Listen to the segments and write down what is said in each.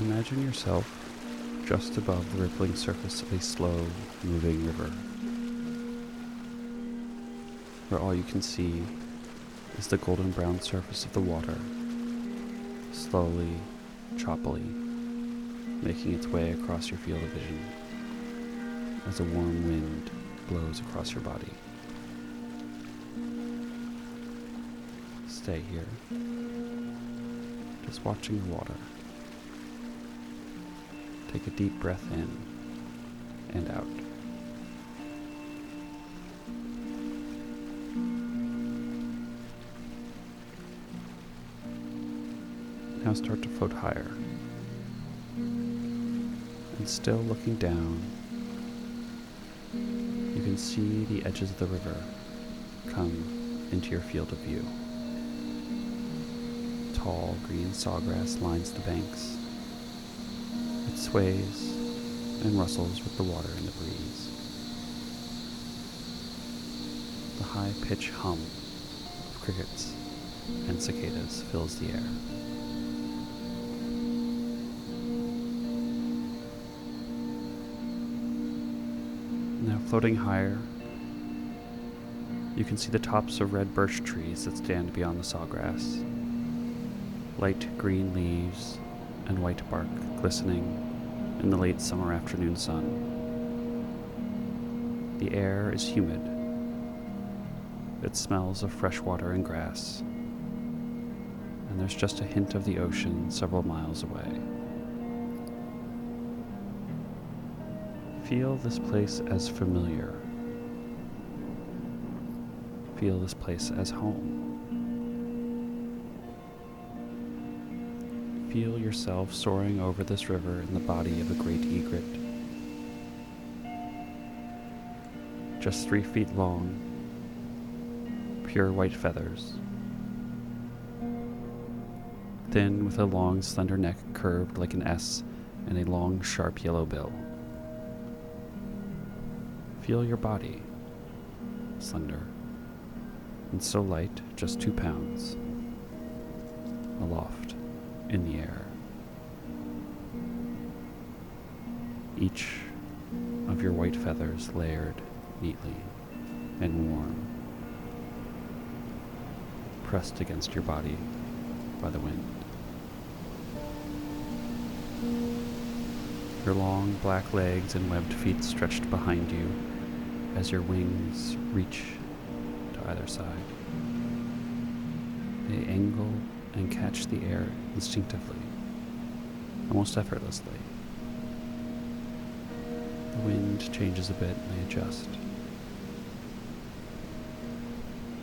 Imagine yourself just above the rippling surface of a slow moving river, where all you can see is the golden brown surface of the water, slowly, choppily, making its way across your field of vision as a warm wind blows across your body. Stay here, just watching the water. Take a deep breath in and out. Now start to float higher. And still looking down, you can see the edges of the river come into your field of view. Tall green sawgrass lines the banks. Sways and rustles with the water and the breeze. The high pitched hum of crickets and cicadas fills the air. Now floating higher, you can see the tops of red birch trees that stand beyond the sawgrass. Light green leaves and white bark glistening in the late summer afternoon sun. The air is humid. It smells of fresh water and grass. And there's just a hint of the ocean several miles away. Feel this place as familiar. Feel this place as home. Feel yourself soaring over this river in the body of a great egret. Just three feet long, pure white feathers. Thin with a long, slender neck curved like an S and a long, sharp yellow bill. Feel your body, slender, and so light, just two pounds, aloft in the air. Each of your white feathers layered neatly and warm, pressed against your body by the wind. Your long black legs and webbed feet stretched behind you as your wings reach to either side. They angle and catch the air instinctively, almost effortlessly. The wind changes a bit and they adjust.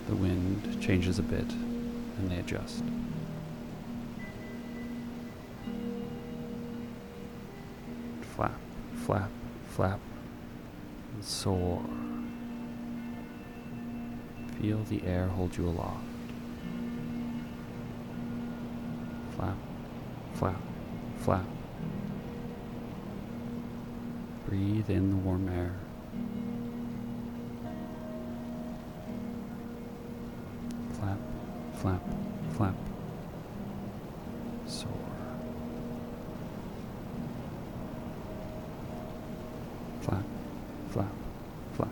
The wind changes a bit and they adjust. Flap, flap, flap, and soar. Feel the air hold you aloft. Flap, flap, flap. Breathe in the warm air. Flap, flap, flap. Soar. Flap, flap, flap.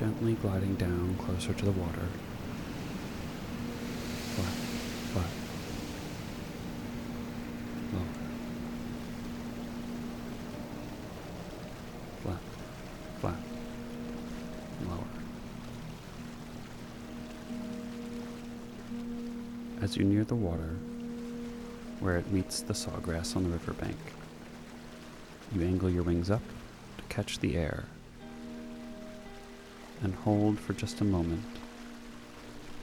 Gently gliding down closer to the water. Flap, flap. Lower. Flap, flap. Lower. As you near the water, where it meets the sawgrass on the riverbank, you angle your wings up to catch the air and hold for just a moment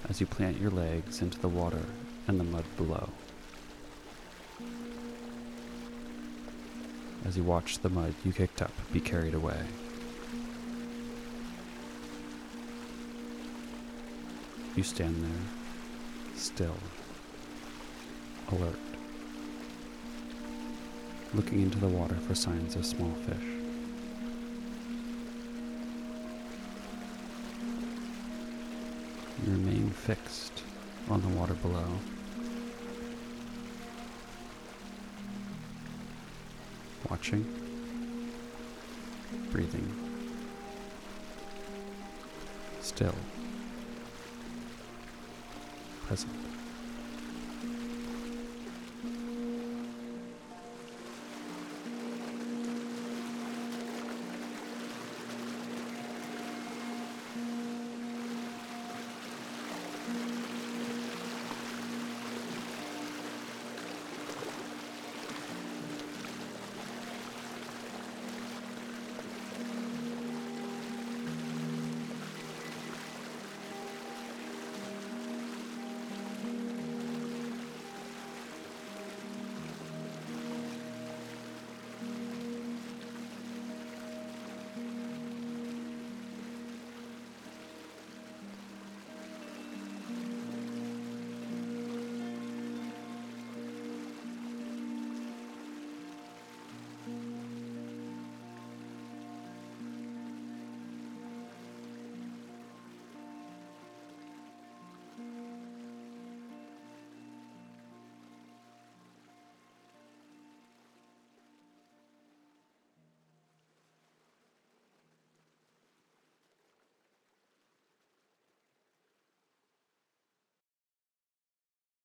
as you plant your legs into the water and the mud below. As you watch the mud you kicked up be carried away. You stand there, still, alert, looking into the water for signs of small fish. Fixed on the water below. Watching, breathing, still, present.